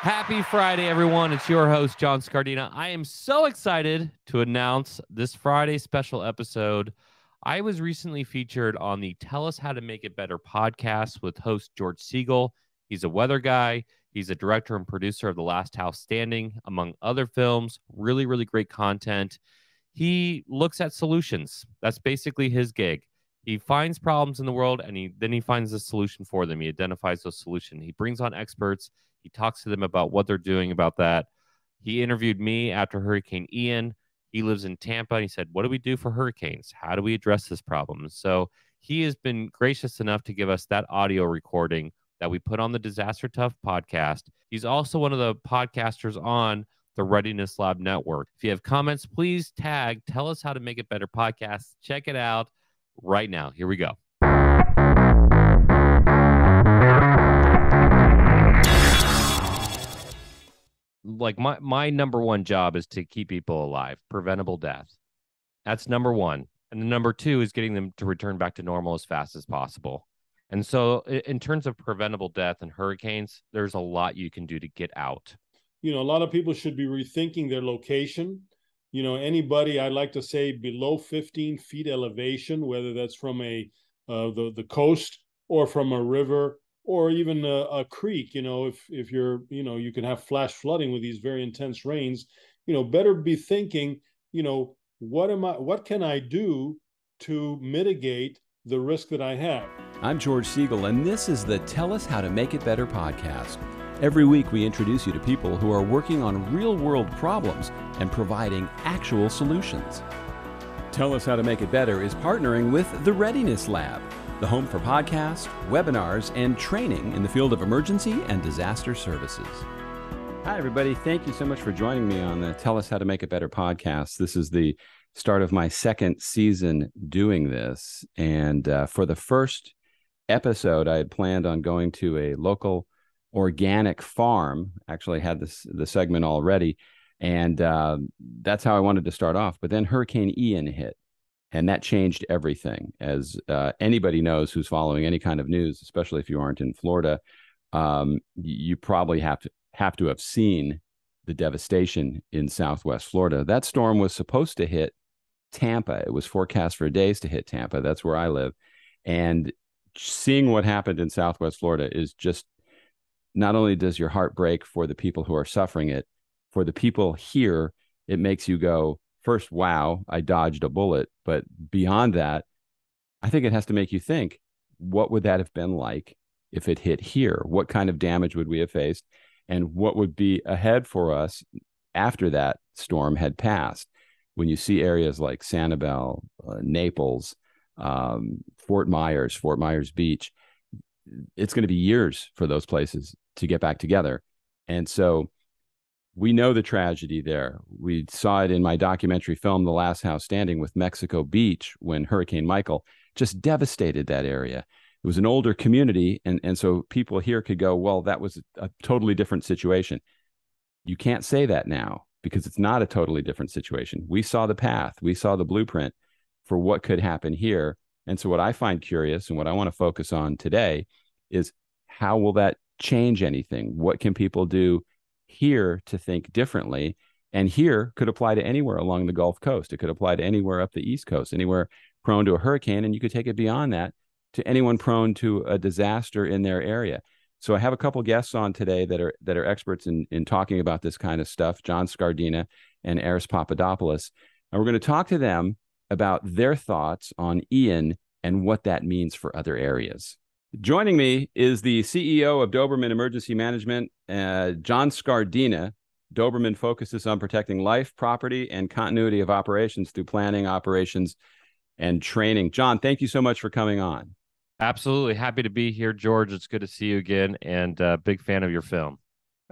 Happy Friday, everyone. It's your host, John Scardina. I am so excited to announce this Friday special episode. I was recently featured on the Tell Us How to Make It Better podcast with host George Siegel. He's a weather guy, he's a director and producer of The Last House Standing, among other films. Really, really great content. He looks at solutions. That's basically his gig. He finds problems in the world and he then he finds a solution for them. He identifies those solution. He brings on experts he talks to them about what they're doing about that. He interviewed me after Hurricane Ian. He lives in Tampa. And he said, What do we do for hurricanes? How do we address this problem? So he has been gracious enough to give us that audio recording that we put on the Disaster Tough podcast. He's also one of the podcasters on the Readiness Lab Network. If you have comments, please tag Tell Us How to Make It Better podcast. Check it out right now. Here we go. like my my number one job is to keep people alive, preventable death. That's number one. And the number two is getting them to return back to normal as fast as possible. And so, in terms of preventable death and hurricanes, there's a lot you can do to get out. You know, a lot of people should be rethinking their location. You know, anybody I'd like to say below 15 feet elevation, whether that's from a uh, the the coast or from a river or even a, a, creek you know if if you're you know you can have flash flooding with these very intense rains you know better be thinking you know what am i what can i do to mitigate the risk that i have? I'm george siegel and this is the tell us how to make it better podcast every week we introduce you to people who are working on real world problems and providing actual solutions tell us how to make it better is partnering with the readiness lab the home for podcasts, webinars, and training in the field of emergency and disaster services. Hi, everybody. Thank you so much for joining me on the Tell Us How to Make It Better podcast. This is the start of my second season doing this. And uh, for the first episode, I had planned on going to a local organic farm. Actually, had this the segment already, and uh, that's how I wanted to start off. But then Hurricane Ian hit, and that changed everything as uh, anybody knows who's following any kind of news especially if you aren't in florida um, you probably have to have to have seen the devastation in southwest florida that storm was supposed to hit tampa it was forecast for days to hit tampa that's where i live and seeing what happened in southwest florida is just not only does your heart break for the people who are suffering it for the people here it makes you go first, wow, I dodged a bullet. But beyond that, I think it has to make you think what would that have been like if it hit here? What kind of damage would we have faced? And what would be ahead for us after that storm had passed? When you see areas like Sanibel, uh, Naples, um, Fort Myers, Fort Myers Beach, it's going to be years for those places to get back together. And so we know the tragedy there. We saw it in my documentary film, The Last House Standing, with Mexico Beach when Hurricane Michael just devastated that area. It was an older community. And, and so people here could go, well, that was a totally different situation. You can't say that now because it's not a totally different situation. We saw the path, we saw the blueprint for what could happen here. And so, what I find curious and what I want to focus on today is how will that change anything? What can people do? here to think differently. And here could apply to anywhere along the Gulf Coast. It could apply to anywhere up the East Coast, anywhere prone to a hurricane. And you could take it beyond that to anyone prone to a disaster in their area. So I have a couple guests on today that are that are experts in in talking about this kind of stuff, John Scardina and Aris Papadopoulos. And we're going to talk to them about their thoughts on Ian and what that means for other areas. Joining me is the CEO of Doberman Emergency Management, uh, John Scardina. Doberman focuses on protecting life, property, and continuity of operations through planning, operations, and training. John, thank you so much for coming on. Absolutely. Happy to be here, George. It's good to see you again and uh, big fan of your film.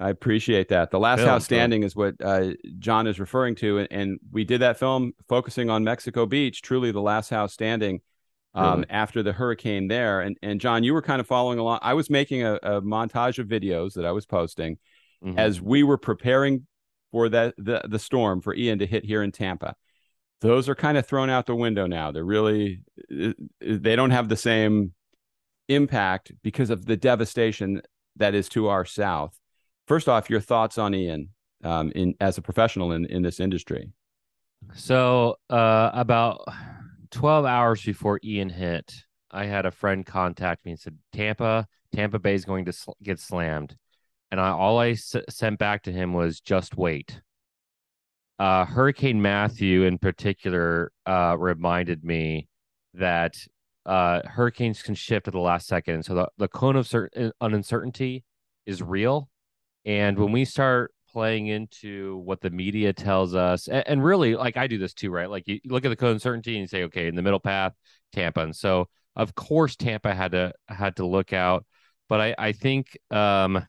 I appreciate that. The Last film, House Standing film. is what uh, John is referring to. And, and we did that film focusing on Mexico Beach, truly the last house standing um, really? after the hurricane there. And and John, you were kind of following along. I was making a, a montage of videos that I was posting mm-hmm. as we were preparing for that the the storm for Ian to hit here in Tampa. Those are kind of thrown out the window now. They're really they don't have the same impact because of the devastation that is to our south. First off, your thoughts on Ian um, in as a professional in, in this industry. So, uh, about 12 hours before Ian hit, I had a friend contact me and said, Tampa, Tampa Bay is going to sl- get slammed. And I, all I s- sent back to him was just wait. Uh, Hurricane Matthew, in particular, uh, reminded me that uh, hurricanes can shift at the last second. So the, the cone of certain uncertainty is real. And when we start playing into what the media tells us, and, and really, like I do this too, right? Like you, you look at the cone of uncertainty and you say, okay, in the middle path, Tampa. And so of course Tampa had to had to look out. But I, I think um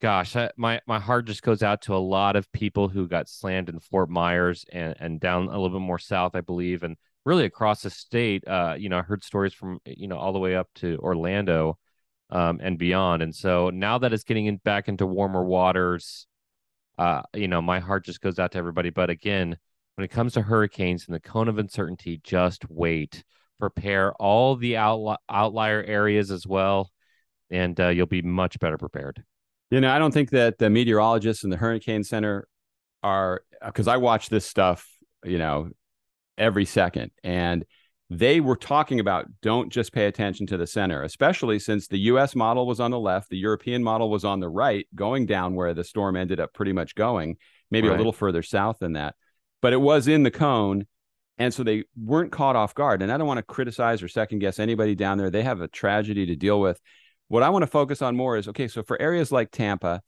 gosh, I, my my heart just goes out to a lot of people who got slammed in Fort Myers and and down a little bit more south, I believe, and really across the state. Uh, you know, I heard stories from you know all the way up to Orlando, um, and beyond. And so now that it's getting in, back into warmer waters, uh, you know, my heart just goes out to everybody. But again, when it comes to hurricanes and the cone of uncertainty, just wait. Prepare all the outli- outlier areas as well, and uh, you'll be much better prepared. You know, I don't think that the meteorologists and the Hurricane Center are because I watch this stuff, you know, every second. And they were talking about don't just pay attention to the center, especially since the US model was on the left, the European model was on the right, going down where the storm ended up pretty much going, maybe right. a little further south than that. But it was in the cone. And so they weren't caught off guard. And I don't want to criticize or second guess anybody down there. They have a tragedy to deal with. What I want to focus on more is okay, so for areas like Tampa,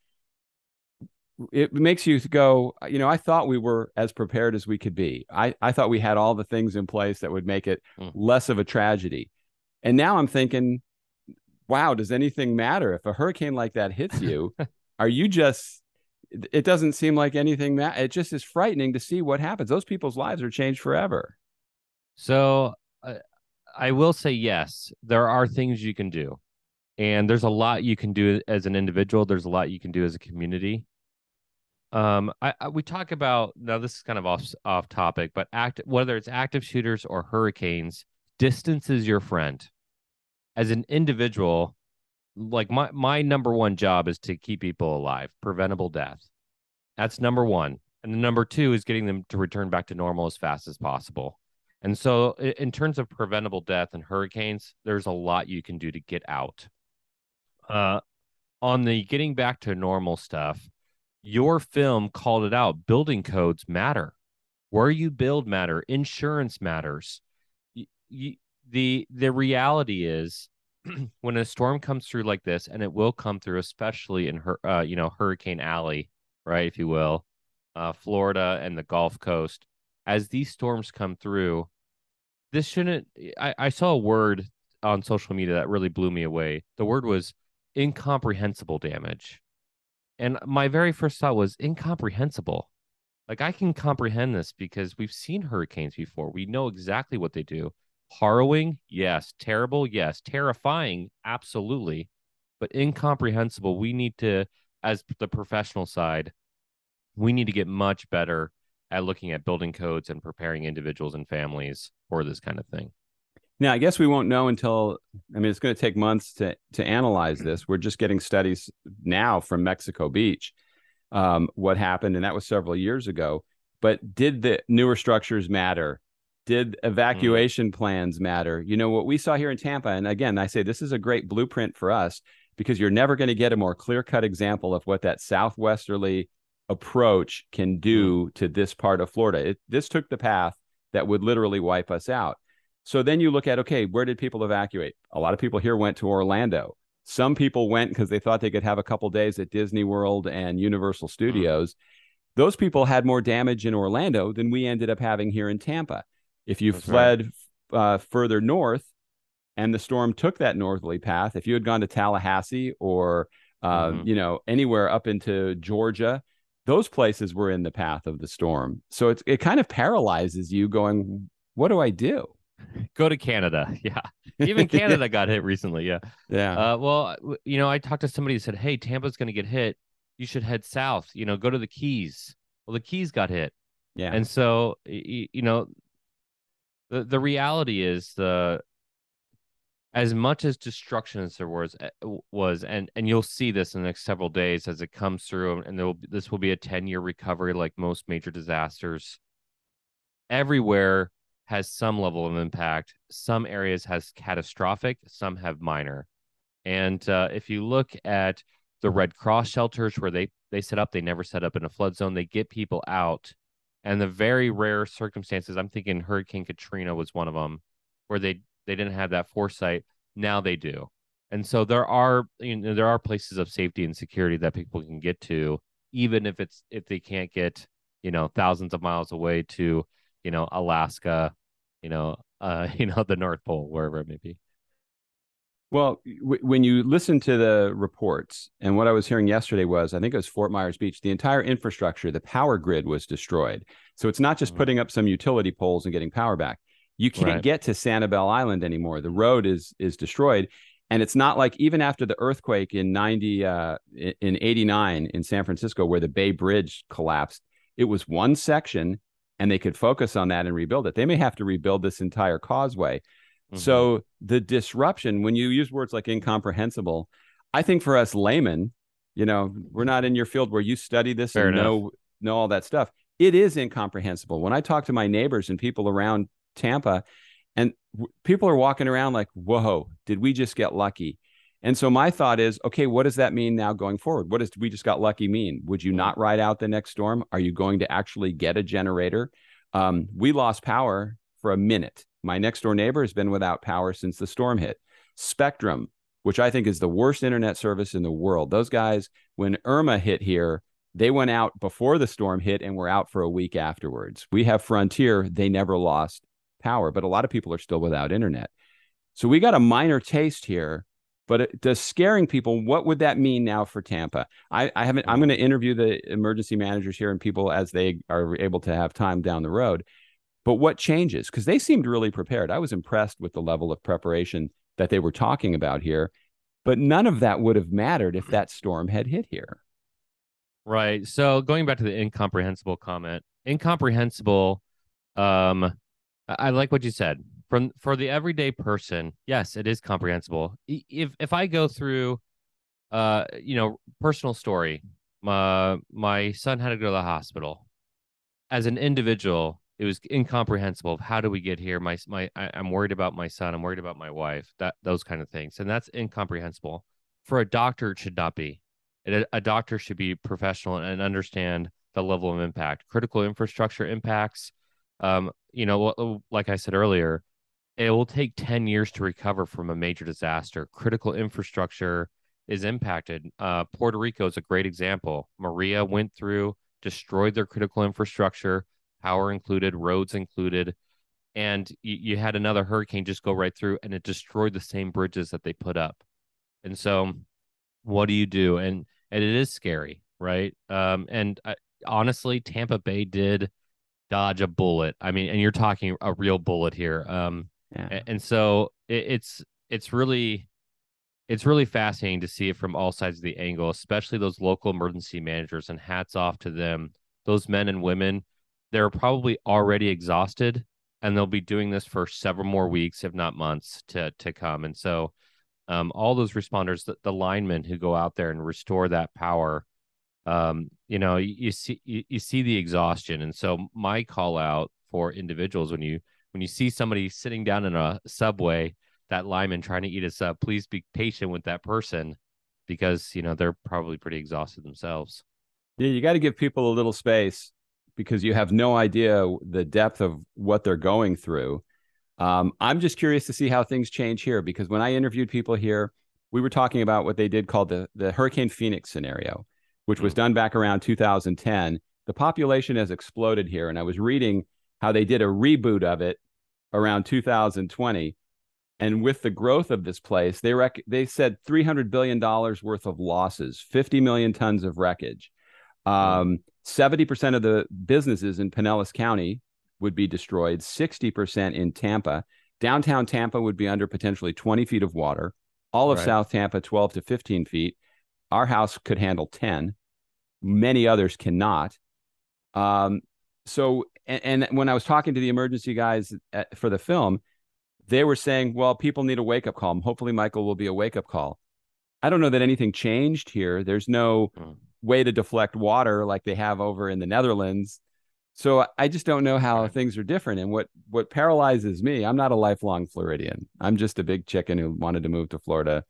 it makes you go, you know, I thought we were as prepared as we could be. I, I thought we had all the things in place that would make it mm. less of a tragedy. And now I'm thinking, wow, does anything matter? If a hurricane like that hits you, are you just, it doesn't seem like anything that it just is frightening to see what happens. Those people's lives are changed forever. So uh, I will say, yes, there are things you can do and there's a lot you can do as an individual there's a lot you can do as a community um I, I, we talk about now this is kind of off off topic but act whether it's active shooters or hurricanes distance is your friend. As an individual like my my number one job is to keep people alive preventable death that's number one. And the number two is getting them to return back to normal as fast as possible. And so in terms of preventable death and hurricanes there's a lot you can do to get out. Uh, on the getting back to normal stuff, your film called it out. Building codes matter. Where you build matter. Insurance matters. The the reality is when a storm comes through like this, and it will come through, especially in her, uh, you know, Hurricane Alley, right, if you will, uh, Florida and the Gulf Coast. As these storms come through, this shouldn't. I, I saw a word on social media that really blew me away. The word was incomprehensible damage. And my very first thought was incomprehensible. Like I can comprehend this because we've seen hurricanes before. We know exactly what they do. Harrowing, yes. Terrible, yes. Terrifying, absolutely. But incomprehensible. We need to, as the professional side, we need to get much better at looking at building codes and preparing individuals and families for this kind of thing. Now, I guess we won't know until I mean it's going to take months to to analyze this. We're just getting studies now from Mexico Beach, um, what happened, and that was several years ago. But did the newer structures matter? Did evacuation mm. plans matter? You know what we saw here in Tampa, and again, I say this is a great blueprint for us because you're never going to get a more clear cut example of what that southwesterly approach can do mm. to this part of Florida. It, this took the path that would literally wipe us out. So then you look at okay, where did people evacuate? A lot of people here went to Orlando. Some people went because they thought they could have a couple days at Disney World and Universal mm-hmm. Studios. Mm-hmm. Those people had more damage in Orlando than we ended up having here in Tampa. If you That's fled right. uh, further north and the storm took that northerly path, if you had gone to Tallahassee or uh, mm-hmm. you know anywhere up into Georgia, those places were in the path of the storm. So it's it kind of paralyzes you, going, "What do I do?" Go to Canada. Yeah. Even Canada got hit recently. Yeah. Yeah. Uh, well, you know, I talked to somebody who said, Hey, Tampa's going to get hit. You should head south, you know, go to the Keys. Well, the Keys got hit. Yeah. And so, you know, the, the reality is the as much as destruction as there was eh, was and and you'll see this in the next several days as it comes through and there will this will be a 10 year recovery like most major disasters everywhere has some level of impact some areas has catastrophic some have minor and uh, if you look at the red cross shelters where they they set up they never set up in a flood zone they get people out and the very rare circumstances i'm thinking hurricane katrina was one of them where they they didn't have that foresight. Now they do. And so there are you know, there are places of safety and security that people can get to, even if it's if they can't get you know thousands of miles away to you know Alaska, you know uh you know the North Pole wherever it may be. Well, w- when you listen to the reports, and what I was hearing yesterday was, I think it was Fort Myers Beach, the entire infrastructure, the power grid was destroyed. So it's not just mm-hmm. putting up some utility poles and getting power back. You can't right. get to Sanibel Island anymore. The road is is destroyed, and it's not like even after the earthquake in ninety uh, in eighty nine in San Francisco, where the Bay Bridge collapsed. It was one section, and they could focus on that and rebuild it. They may have to rebuild this entire causeway. Mm-hmm. So the disruption, when you use words like incomprehensible, I think for us laymen, you know, we're not in your field where you study this Fair and enough. know know all that stuff. It is incomprehensible. When I talk to my neighbors and people around Tampa, and w- people are walking around like, "Whoa, did we just get lucky?" And so my thought is, okay, what does that mean now going forward? What does we just got lucky mean? Would you not ride out the next storm? Are you going to actually get a generator? Um, we lost power for a minute. My next door neighbor has been without power since the storm hit. Spectrum, which I think is the worst internet service in the world. Those guys, when Irma hit here, they went out before the storm hit and were out for a week afterwards. We have Frontier, they never lost power, but a lot of people are still without internet. So we got a minor taste here, but does scaring people, what would that mean now for Tampa? I, I haven't, I'm going to interview the emergency managers here and people as they are able to have time down the road. But what changes? Because they seemed really prepared. I was impressed with the level of preparation that they were talking about here, but none of that would have mattered if that storm had hit here. Right. So going back to the incomprehensible comment, incomprehensible um I like what you said. From for the everyday person, yes, it is comprehensible. If if I go through, uh, you know, personal story, my my son had to go to the hospital. As an individual, it was incomprehensible. Of how do we get here? My my, I, I'm worried about my son. I'm worried about my wife. That those kind of things, and that's incomprehensible. For a doctor, it should not be. A, a doctor should be professional and understand the level of impact. Critical infrastructure impacts um, you know, like I said earlier, it will take 10 years to recover from a major disaster. Critical infrastructure is impacted. Uh, Puerto Rico is a great example. Maria went through, destroyed their critical infrastructure, power included, roads included, and you, you had another hurricane just go right through and it destroyed the same bridges that they put up. And so, what do you do? And and it is scary, right? Um, and I, honestly, Tampa Bay did dodge a bullet. I mean, and you're talking a real bullet here. Um, yeah. and so it, it's it's really it's really fascinating to see it from all sides of the angle, especially those local emergency managers. And hats off to them. Those men and women, they're probably already exhausted, and they'll be doing this for several more weeks, if not months, to to come. And so, um, all those responders, the, the linemen who go out there and restore that power, um, you know, you, you see you, you see the exhaustion, and so my call out for individuals when you when you see somebody sitting down in a subway, that lineman trying to eat a sub, please be patient with that person because you know they're probably pretty exhausted themselves. Yeah, you got to give people a little space because you have no idea the depth of what they're going through. Um, I'm just curious to see how things change here because when I interviewed people here, we were talking about what they did called the the Hurricane Phoenix scenario, which was hmm. done back around 2010. The population has exploded here. And I was reading how they did a reboot of it around 2020. And with the growth of this place, they rec- they said $300 billion worth of losses, 50 million tons of wreckage. Um, 70% of the businesses in Pinellas County would be destroyed, 60% in Tampa. Downtown Tampa would be under potentially 20 feet of water. All of right. South Tampa, 12 to 15 feet. Our house could handle 10. Many others cannot. Um, so, and, and, when I was talking to the emergency guys at, for the film, they were saying, well, people need a wake up call. Hopefully, Michael will be a wake up call. I don't know that anything changed here. There's no Mm. way to deflect water like they have over in the Netherlands. So I just don't know how Right. things are different. And what what paralyzes me, I'm not a lifelong Floridian. I'm just a big chicken who wanted to move to Florida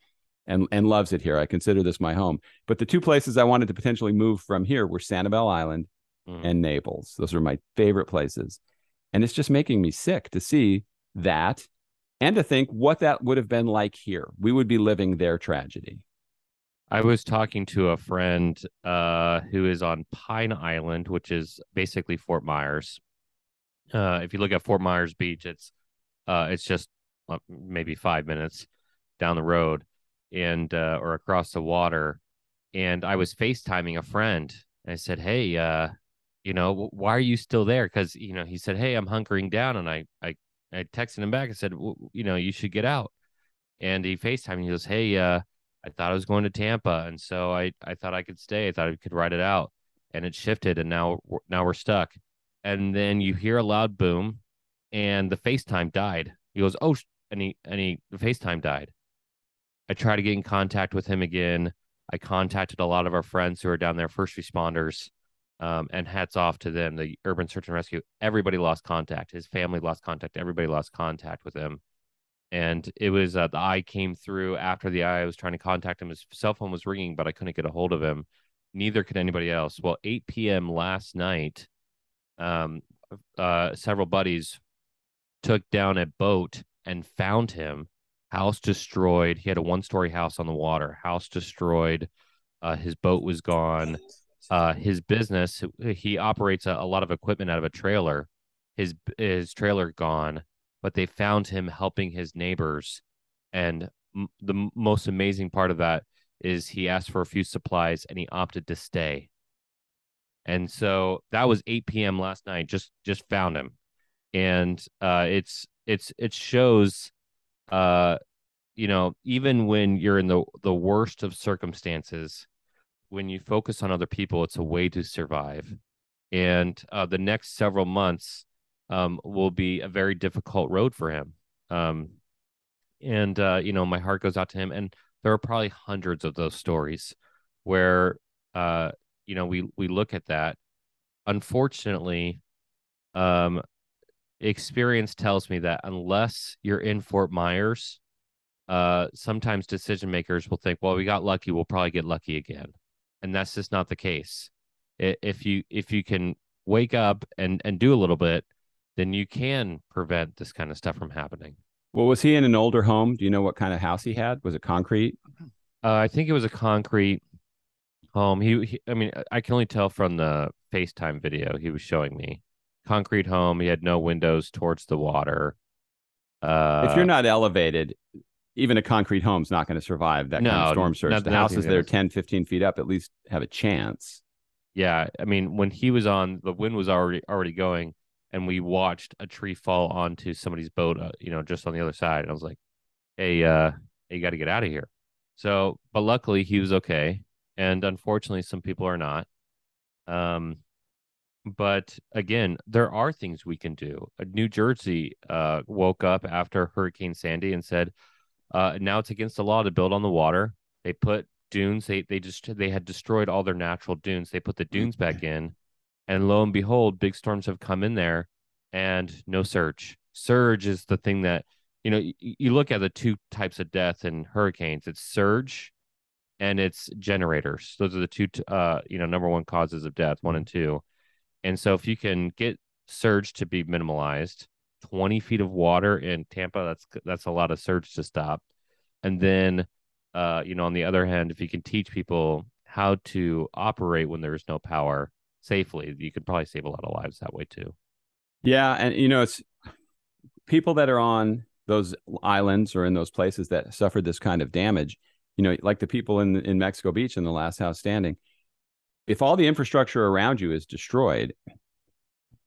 and and loves it here. I consider this my home. But the two places I wanted to potentially move from here were Sanibel Island Mm. and Naples. Those are my favorite places. And it's just making me sick to see that and to think what that would have been like here. We would be living their tragedy. I was talking to a friend uh, who is on Pine Island, which is basically Fort Myers. Uh, if you look at Fort Myers Beach, it's uh, it's just uh, maybe five minutes down the road and uh, or across the water. And I was FaceTiming a friend. I said, "Hey, uh, you know, why are you still there?" Because you know, he said, "Hey, I'm hunkering down," and I I I texted him back and said, "W- "You know, you should get out." And he facetime me. He goes, "Hey, uh." I thought I was going to Tampa, and so I I thought I could stay. I thought I could ride it out, and it shifted, and now now we're stuck. And then you hear a loud boom, and the FaceTime died. He goes, "Oh," sh-" and he and he the FaceTime died. I try to get in contact with him again. I contacted a lot of our friends who are down there, first responders, um, and hats off to them. The urban search and rescue. Everybody lost contact. His family lost contact. Everybody lost contact with him and it was uh, the eye came through after the eye. I was trying to contact him. His cell phone was ringing, but I couldn't get a hold of him. Neither could anybody else. Well, 8 p.m. last night, um, uh, several buddies took down a boat and found him. House destroyed. He had a one-story house on the water. House destroyed. Uh, his boat was gone. Uh, his business. He operates a, a lot of equipment out of a trailer. His his trailer gone but they found him helping his neighbors. And m- the most amazing part of that is he asked for a few supplies and he opted to stay. And so that was 8 p.m. last night. Just just found him, and uh, it's it's it shows, uh, you know, even when you're in the the worst of circumstances, when you focus on other people, it's a way to survive. And uh, the next several months, um, will be a very difficult road for him. Um, and uh, you know, my heart goes out to him. And there are probably hundreds of those stories where, uh, you know, we we look at that. Unfortunately, um, experience tells me that unless you're in Fort Myers, uh, sometimes decision makers will think, "Well, we got lucky. We'll probably get lucky again," and that's just not the case. If you if you can wake up and and do a little bit then you can prevent this kind of stuff from happening. Well, was he in an older home? Do you know what kind of house he had? Was it concrete? Uh, I think it was a concrete home. He, he, I mean, I can only tell from the FaceTime video he was showing me. Concrete home. He had no windows towards the water. Uh, if you're not elevated, even a concrete home's not going to survive that kind of storm surge. not- the houses that are is. 10, 15 feet up at least have a chance. yeah, I mean, when he was on, the wind was already already going, and we watched a tree fall onto somebody's boat. Uh, you know, just on the other side. And I was like, "Hey, uh, you got to get out of here." So, but luckily he was okay, and unfortunately, some people are not. Um, but again, there are things we can do. Uh, New Jersey uh, woke up after Hurricane Sandy and said, uh, "Now it's against the law to build on the water." They put dunes. They they just they had destroyed all their natural dunes. They put the dunes back in, and lo and behold, big storms have come in there, and no surge. Surge is the thing that you know. You, you look at the two types of death in hurricanes. It's surge, and it's generators. Those are the two, uh, you know, number one causes of death, one and two. And so, if you can get surge to be minimalized, twenty feet of water in Tampa, that's that's a lot of surge to stop. And then, uh, you know, on the other hand, if you can teach people how to operate when there is no power safely, you could probably save a lot of lives that way too. Yeah, and you know, it's people that are on those islands or in those places that suffered this kind of damage. You know, like the people in in Mexico Beach in the last house standing. If all the infrastructure around you is destroyed,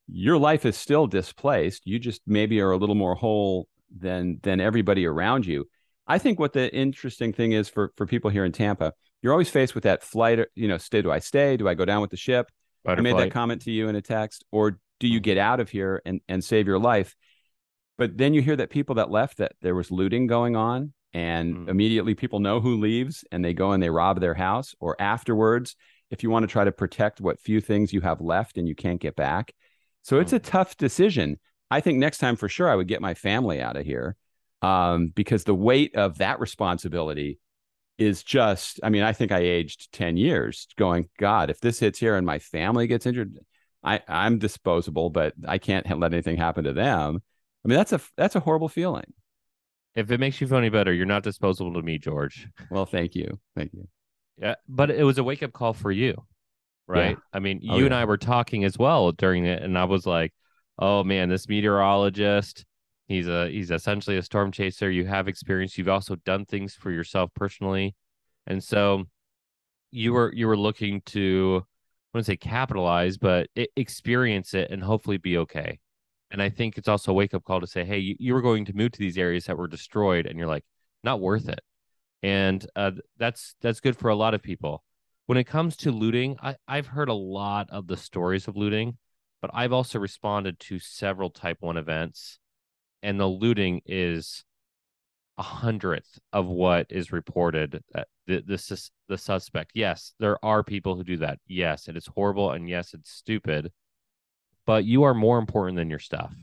your life is still displaced. You just maybe are a little more whole than than everybody around you. I think what the interesting thing is for for people here in Tampa, you're always faced with that flight. You know, stay? Do I stay? Do I go down with the ship? I made that comment to you in a text, or do you get out of here and and save your life? But then you hear that people that left that there was looting going on, and Mm. immediately people know who leaves and they go and they rob their house. Or afterwards, if you want to try to protect what few things you have left and you can't get back. So it's a tough decision. I think next time for sure I would get my family out of here um, because the weight of that responsibility is just, I mean, I think I aged 10 years going, God, if this hits here and my family gets injured, I, I'm disposable, but I can't let anything happen to them. I mean, that's a that's a horrible feeling. If it makes you feel any better, you're not disposable to me, George. Well, thank you, thank you. Yeah, but it was a wake up call for you, right? I mean, you Oh, and. I were talking as well during it, and I was like, "Oh man, this meteorologist, he's a he's essentially a storm chaser. You have experience. You've also done things for yourself personally, and so you were you were looking to, I wouldn't say capitalize, but experience it and hopefully be okay. And I think it's also a wake up call to say, hey, you, you were going to move to these areas that were destroyed, and you're like, not worth it and uh, that's that's good for a lot of people. When it comes to looting, I, I've heard a lot of the stories of looting, but I've also responded to several Type One events, and the looting is a hundredth of what is reported. Uh, the the the suspect, yes, there are people who do that. Yes, it is horrible, and yes, it's stupid. But you are more important than your stuff,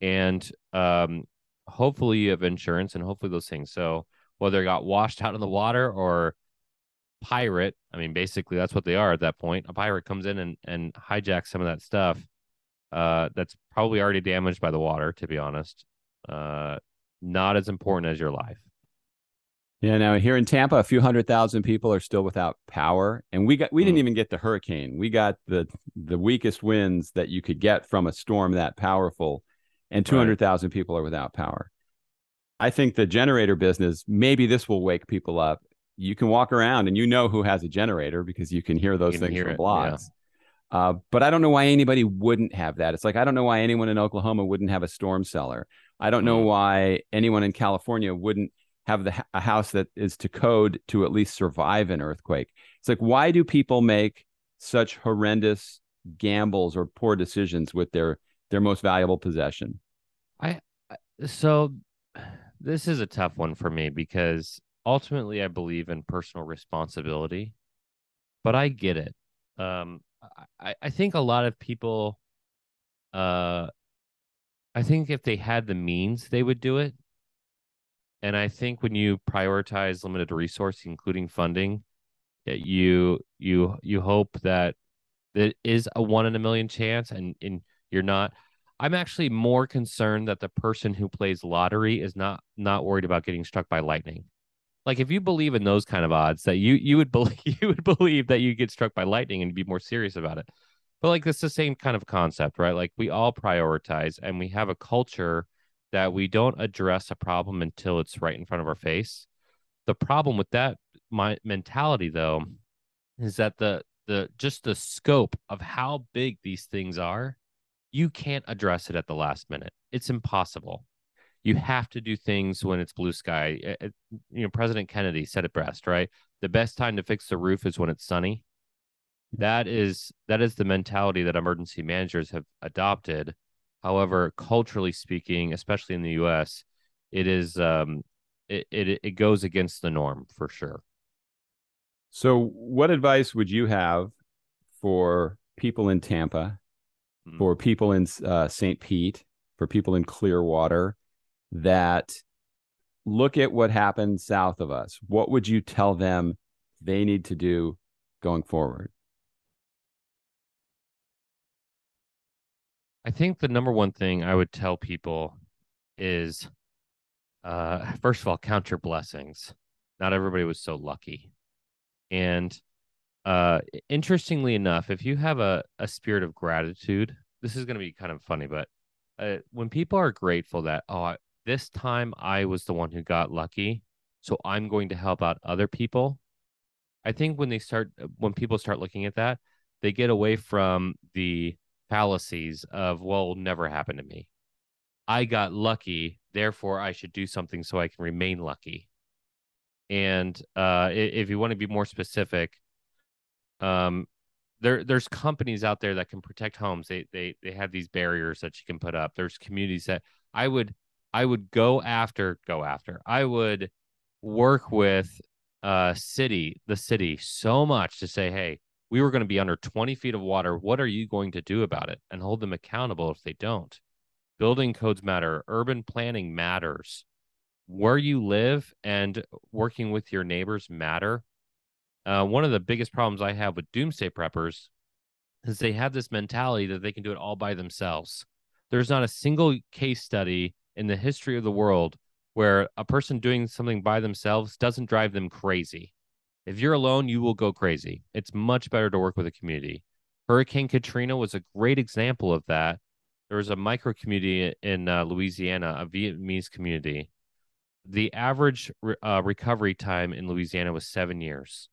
and um, hopefully you have insurance, and hopefully those things. So whether it got washed out in the water or pirate. I mean, basically that's what they are at that point. A pirate comes in and, and hijacks some of that stuff. Uh, that's probably already damaged by the water, to be honest. Uh, not as important as your life. Yeah, now here in Tampa, a few hundred thousand people are still without power, and we got we didn't Mm. even get the hurricane. We got the the weakest winds that you could get from a storm that powerful, and two hundred thousand people are without power. I think the generator business maybe this will wake people up. You can walk around and you know who has a generator because you can hear those can things hear from it, yeah. blocks. Uh, but I don't know why anybody wouldn't have that. It's like I don't know why anyone in Oklahoma wouldn't have a storm cellar. I don't know Mm. why anyone in California wouldn't have the a house that is to code to at least survive an earthquake. It's like why do people make such horrendous gambles or poor decisions with their their most valuable possession? I so this is a tough one for me because ultimately I believe in personal responsibility, but I get it. Um, I, I think a lot of people, uh, I think if they had the means, they would do it. And I think when you prioritize limited resource, including funding, that you you you hope that it is a one in a million chance, and and you're not. I'm actually more concerned that the person who plays lottery is not not worried about getting struck by lightning. Like if you believe in those kind of odds, that you you would believe you would believe that you get struck by lightning and be more serious about it. But like it's the same kind of concept, right? Like we all prioritize, and we have a culture that we don't address a problem until it's right in front of our face. The problem with that my mentality though is that the the just the scope of how big these things are, you can't address it at the last minute. It's impossible. You have to do things when it's blue sky. Uh, uh, You know, President Kennedy said it best, right? The best time to fix the roof is when it's sunny. That is that is the mentality that emergency managers have adopted. However, culturally speaking, especially in the U.S., it is um, it, it it goes against the norm for sure. So, what advice would you have for people in Tampa, Mm. for people in uh, St. Pete, for people in Clearwater that look at what happened south of us? What would you tell them they need to do going forward? I think the number one thing I would tell people is uh first of all count your blessings. Not everybody was so lucky. And uh interestingly enough, if you have a, a spirit of gratitude, this is going to be kind of funny, but uh, when people are grateful that oh this time I was the one who got lucky, so I'm going to help out other people. I think when they start when people start looking at that, they get away from the fallacies of well never happen to me. I got lucky therefore i should do something so i can remain lucky. And uh if you want to be more specific um there there's companies out there that can protect homes. They they they have these barriers that you can put up. There's communities that I would I would go after go after. I would work with uh city, the city so much to say, hey, we were going to be under 20 feet of water. What are you going to do about it? And hold them accountable if they don't. Building codes matter, urban planning matters. Where you live and working with your neighbors matter. Uh, one of the biggest problems I have with doomsday preppers is they have this mentality that they can do it all by themselves. There's not a single case study in the history of the world where a person doing something by themselves doesn't drive them crazy. If you're alone, you will go crazy. It's much better to work with a community. Hurricane Katrina was a great example of that. There was a micro community in uh, Louisiana, a Vietnamese community. The average uh, recovery time in Louisiana was seven years.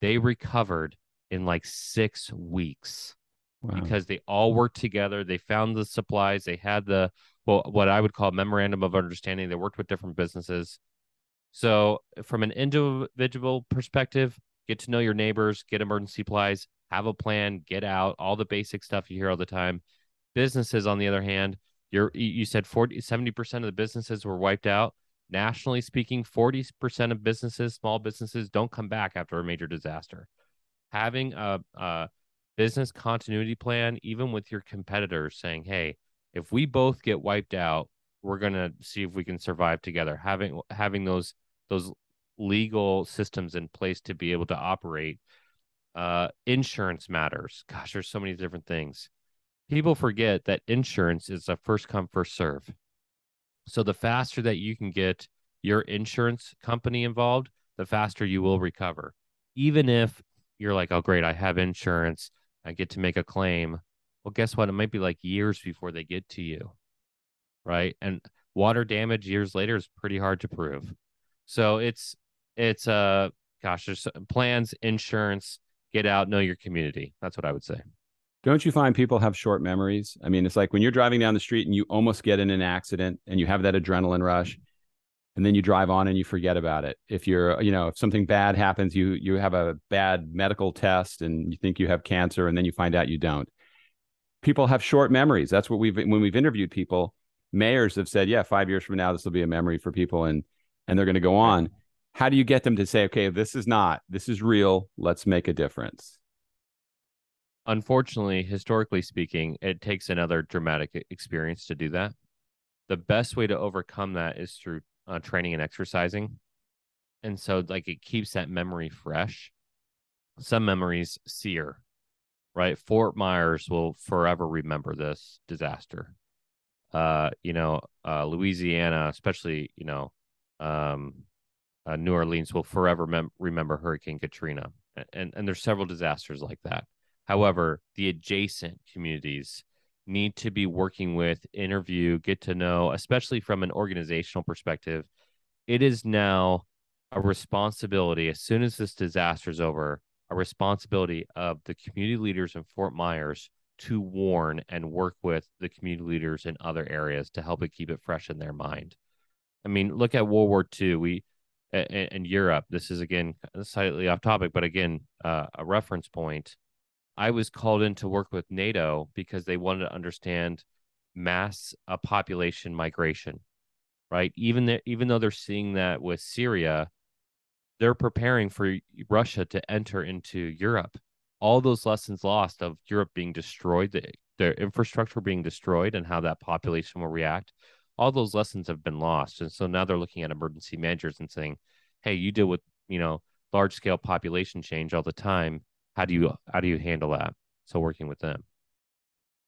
They recovered in like six weeks wow. because they all worked together. They found the supplies. They had the well, what I would call memorandum of understanding. They worked with different businesses. So, from an individual perspective, get to know your neighbors, get emergency supplies, have a plan, get out, all the basic stuff you hear all the time. Businesses, on the other hand, you're you said 40 70% of the businesses were wiped out. Nationally speaking, 40% of businesses, small businesses, don't come back after a major disaster. Having a, a business continuity plan, even with your competitors, saying, hey, if we both get wiped out, we're gonna see if we can survive together. Having having those those legal systems in place to be able to operate. Uh, insurance matters. Gosh, there's so many different things. People forget that insurance is a first come first serve. So the faster that you can get your insurance company involved, the faster you will recover. Even if you're like, oh great, I have insurance, I get to make a claim. Well, guess what? It might be like years before they get to you. Right. And water damage years later is pretty hard to prove. So it's, it's, uh, gosh, there's plans, insurance, get out, know your community. That's what I would say. Don't you find people have short memories? I mean, it's like when you're driving down the street and you almost get in an accident and you have that adrenaline rush and then you drive on and you forget about it. If you're, you know, if something bad happens, you you have a bad medical test and you think you have cancer and then you find out you don't people have short memories. That's what we've when we've interviewed people, mayors have said, yeah, five years from now, this will be a memory for people, and and they're going to go on. How do you get them to say, okay, this is not, this is real. Let's make a difference. Unfortunately, historically speaking, it takes another dramatic experience to do that. The best way to overcome that is through uh, training and exercising. And so, like, it keeps that memory fresh. Some memories sear, right? Fort Myers will forever remember this disaster. Uh, you know, uh, Louisiana, especially, you know, um, uh, New Orleans will forever mem- remember Hurricane Katrina. And, and there's several disasters like that. However, the adjacent communities need to be working with, interview, get to know, especially from an organizational perspective. It is now a responsibility as soon as this disaster is over responsibility of the community leaders in Fort Myers to warn and work with the community leaders in other areas to help it keep it fresh in their mind. I mean, look at World War II. We in Europe. This is again slightly off topic, but again, uh, a reference point. I was called in to work with NATO because they wanted to understand mass uh, population migration, right? Even the, even though they're seeing that with Syria, they're preparing for Russia to enter into Europe. All those lessons lost of Europe being destroyed, the, their infrastructure being destroyed, and how that population will react, all those lessons have been lost. And so now they're looking at emergency managers and saying, "Hey, you deal with you know large scale population change all the time. How do you how do you handle that?" So working with them.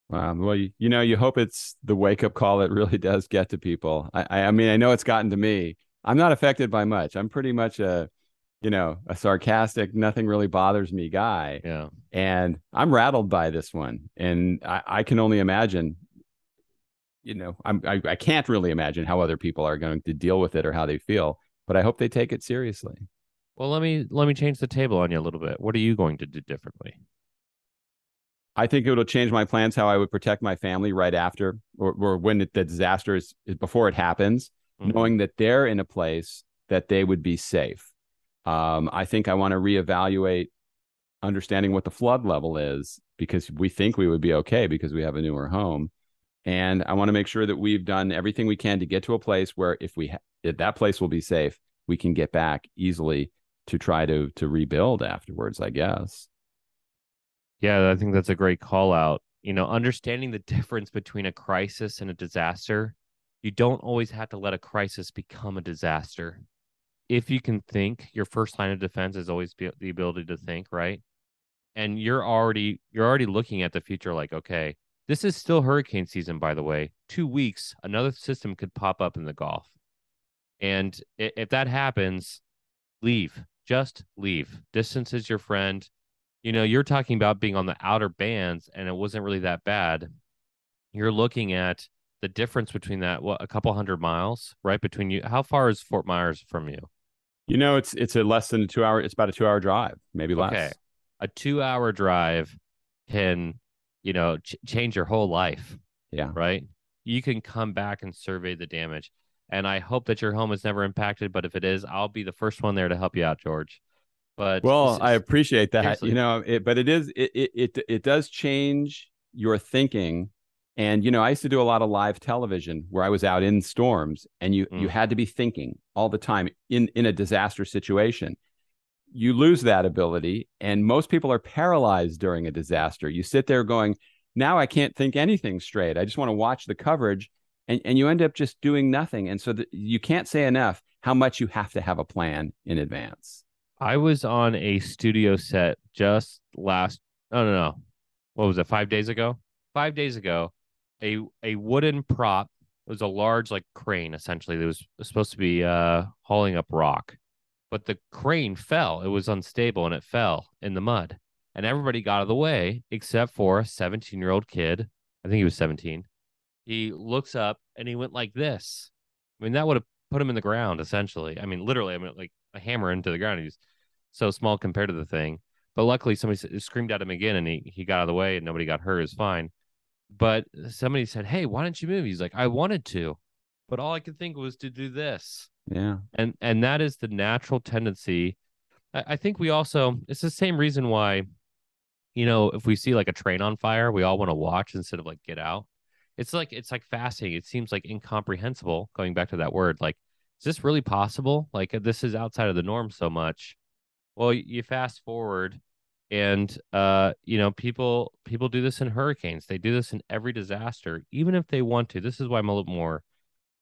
Wow. Well, you, you know, you hope it's the wake up call that really does get to people. I, I mean, I know it's gotten to me. I'm not affected by much. I'm pretty much a you know, a sarcastic, nothing really bothers me guy. Yeah. And I'm rattled by this one. And I, I can only imagine, you know, I'm, I, I can't really imagine how other people are going to deal with it or how they feel, but I hope they take it seriously. Well, let me let me change the table on you a little bit. What are you going to do differently? I think it'll change my plans how I would protect my family right after or, or when it, the disaster is before it happens, mm-hmm. knowing that they're in a place that they would be safe um, I think I want to reevaluate understanding what the flood level is because we think we would be okay because we have a newer home And I want to make sure that we've done everything we can to get to a place where if we ha- if that place will be safe, we can get back easily to try to to rebuild afterwards, I guess. Yeah, I think that's a great call out. You know, understanding the difference between a crisis and a disaster, you don't always have to let a crisis become a disaster. If you can think, your first line of defense is always the ability to think, right? And you're already you're already looking at the future like, okay, this is still hurricane season by the way. 2 weeks another system could pop up in the Gulf. And if that happens, leave. Just leave. Distance is your friend you know, you're talking about being on the outer bands and it wasn't really that bad. You're looking at the difference between that, what, a couple hundred miles, right? Between you. How far is Fort Myers from you? You know, it's it's a less than a two hour, it's about a two hour drive, maybe less. Okay. A two hour drive can, you know, ch- change your whole life. Yeah. Right. You can come back and survey the damage. And I hope that your home is never impacted. But if it is, I'll be the first one there to help you out, George. But well, I appreciate that. Seriously. You know, it, but it is it, it it it does change your thinking. And you know, I used to do a lot of live television where I was out in storms, and you mm. you had to be thinking all the time in in a disaster situation. You lose that ability, and most people are paralyzed during a disaster. You sit there going, "Now I can't think anything straight. I just want to watch the coverage." And, and you end up just doing nothing. And so the, you can't say enough how much you have to have a plan in advance. I was on a studio set just last. No, no, no. What was it? Five days ago. Five days ago, a a wooden prop. It was a large like crane essentially that was supposed to be uh hauling up rock, but the crane fell. It was unstable and it fell in the mud, and everybody got out of the way except for a 17 year old kid. I think he was 17. He looks up and he went like this. I mean, that would have put him in the ground essentially. I mean, literally. I mean, like a hammer into the ground. He's so small compared to the thing. But luckily, somebody screamed at him again, and he he got out of the way, and nobody got hurt. Is fine. But somebody said, "Hey, why don't you move?" He's like, "I wanted to, but all I could think was to do this." Yeah, and and that is the natural tendency. I, I think we also it's the same reason why, you know, if we see like a train on fire, we all want to watch instead of like get out. It's like it's like fascinating. It seems like incomprehensible. Going back to that word, like is this really possible? Like this is outside of the norm so much. Well, you fast forward and uh you know people people do this in hurricanes. They do this in every disaster even if they want to. This is why i'm a little more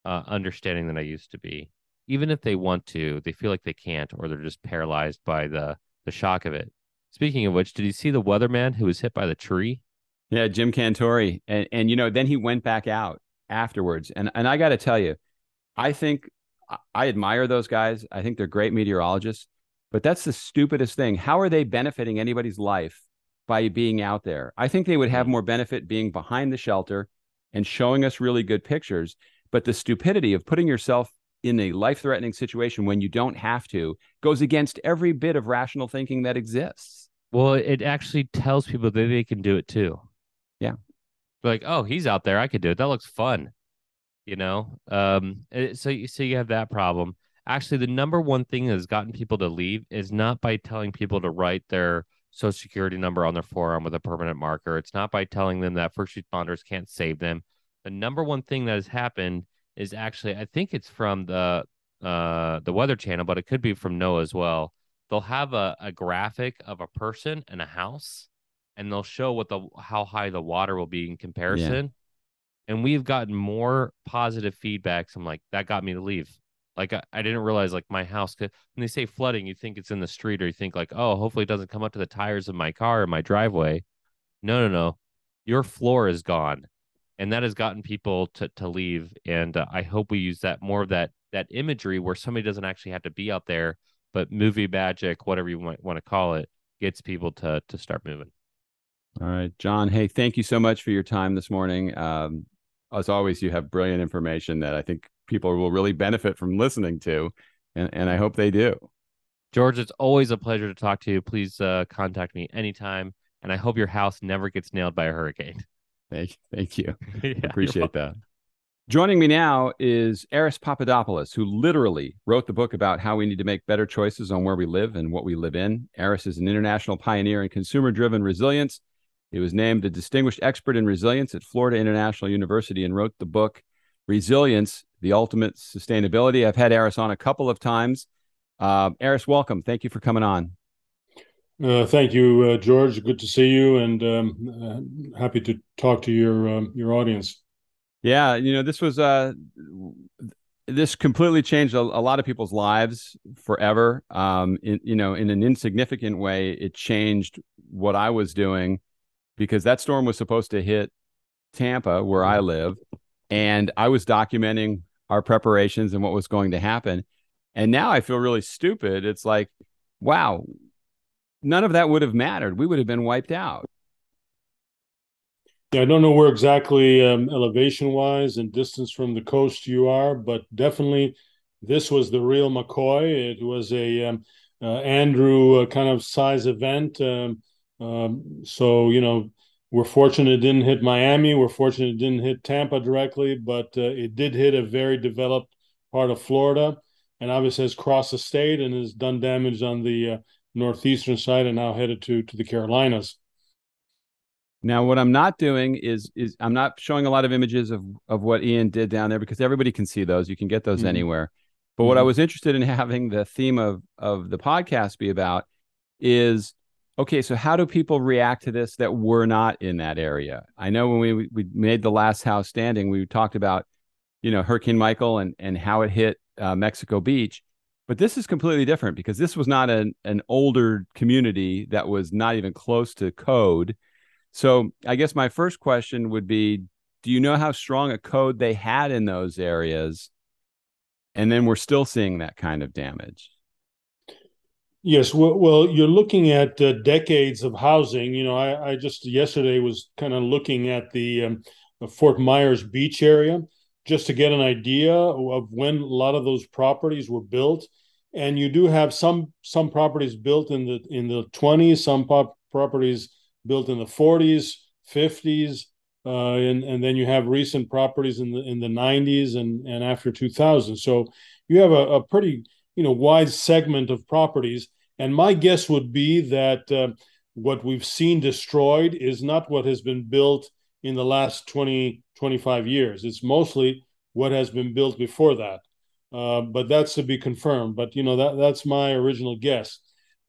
uh understanding than i used to be. Even if they want to they feel like they can't or they're just paralyzed by the the shock of it. Speaking of which did you see the weatherman who was hit by the tree? Yeah jim cantore and and you know then he went back out afterwards. And and i got to tell you i think I admire those guys. I think they're great meteorologists, but that's the stupidest thing. How are they benefiting anybody's life by being out there? I think they would have mm. more benefit being behind the shelter and showing us really good pictures. But the stupidity of putting yourself in a life threatening situation when you don't have to goes against every bit of rational thinking that exists. Well, it actually tells people that they can do it too. Yeah. Like, oh, he's out there. I could do it. That looks fun you know um eh, so you so you have that problem actually the number one thing that has gotten people to leave is not by telling people to write their social security number on their forearm with a permanent marker. It's not by telling them that first responders can't save them. The number one thing that has happened is actually i think it's from the uh the weather channel but it could be from NOAA as well. They'll have a, a graphic of a person and a house and they'll show what the how high the water will be in comparison. Yeah and we've gotten more positive feedbacks. I'm like, that got me to leave. Like I, I didn't realize like my house could when they say flooding, you think it's in the street or you think like, oh, hopefully it doesn't come up to the tires of my car or my driveway. No, no, no. Your floor is gone. And that has gotten people to to leave. And uh, I hope we use that more of that that imagery where somebody doesn't actually have to be out there, but movie magic, whatever you might want to call it, gets people to to start moving. All right, John. Hey, thank you so much for your time this morning. Um, as always, you have brilliant information that I think people will really benefit from listening to, and, and I hope they do. George, it's always a pleasure to talk to you. Please uh, contact me anytime, and I hope your house never gets nailed by a hurricane. Thank, thank you. yeah, Appreciate that. Joining me now is Aris Papadopoulos, who literally wrote the book about how we need to make better choices on where we live and what we live in. Aris is an international pioneer in consumer driven resilience He was named a distinguished expert in resilience at Florida International University and wrote the book Resilience: The Ultimate Sustainability. I've had Aris on a couple of times. Uh, Aris, welcome. Thank you for coming on. Uh, thank you, uh, George. Good to see you, and um, uh, happy to talk to your um, your audience. Yeah, you know, this was uh, this completely changed a, a lot of people's lives forever. Um, in, you know, in an insignificant way, it changed what I was doing because that storm was supposed to hit Tampa, where I live, and I was documenting our preparations and what was going to happen. And now I feel really stupid. It's like, wow, none of that would have mattered. We would have been wiped out. Yeah, I don't know where exactly um, elevation wise and distance from the coast you are, but definitely this was the real McCoy. It was a um, uh, Andrew uh, kind of size event. Um, um, so, you know, we're fortunate it didn't hit Miami. We're fortunate it didn't hit Tampa directly, but uh, it did hit a very developed part of Florida and obviously has crossed the state and has done damage on the uh, northeastern side and now headed to to the Carolinas. Now, what I'm not doing is is I'm not showing a lot of images of of what Ian did down there because everybody can see those. You can get those mm-hmm. anywhere. But mm-hmm. what I mm-hmm. was interested in having the theme of of the podcast be about is okay. So how do people react to this that were not in that area? I know when we we made the last house standing, we talked about you know Hurricane Michael and and how it hit uh, Mexico Beach. But this is completely different because this was not an, an older community that was not even close to code. So I guess my first question would be Do you know how strong a code they had in those areas? And then we're still seeing that kind of damage. Yes, well, you're looking at uh, decades of housing. You know, I, I just yesterday was kind of looking at the um, Fort Myers Beach area just to get an idea of when a lot of those properties were built. And you do have some some properties built in the in the 20s, some pop- properties built in the 40s, 50s, uh, and and then you have recent properties in the in the 90s and and after 2000. So you have a, a pretty you know wide segment of properties. And my guess would be that uh, what we've seen destroyed is not what has been built in the last 20 25 years. It's mostly what has been built before that. Uh, but that's to be confirmed. But you know that that's my original guess.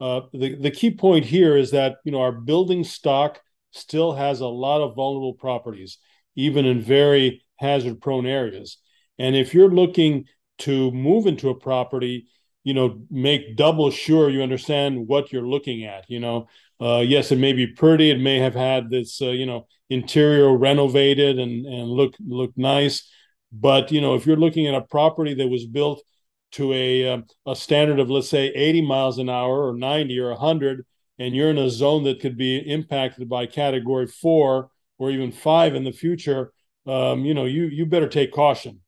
Uh, the the key point here is that you know our building stock still has a lot of vulnerable properties, even in very hazard prone areas. And if you're looking to move into a property, you know, make double sure you understand what you're looking at. You know, uh, yes, it may be pretty. It may have had this, uh, you know, interior renovated and and look look nice. But you know, if you're looking at a property that was built to a um, a standard of let's say 80 miles an hour or 90 or 100, and you're in a zone that could be impacted by Category Four or even five in the future, um, you know, you you better take caution.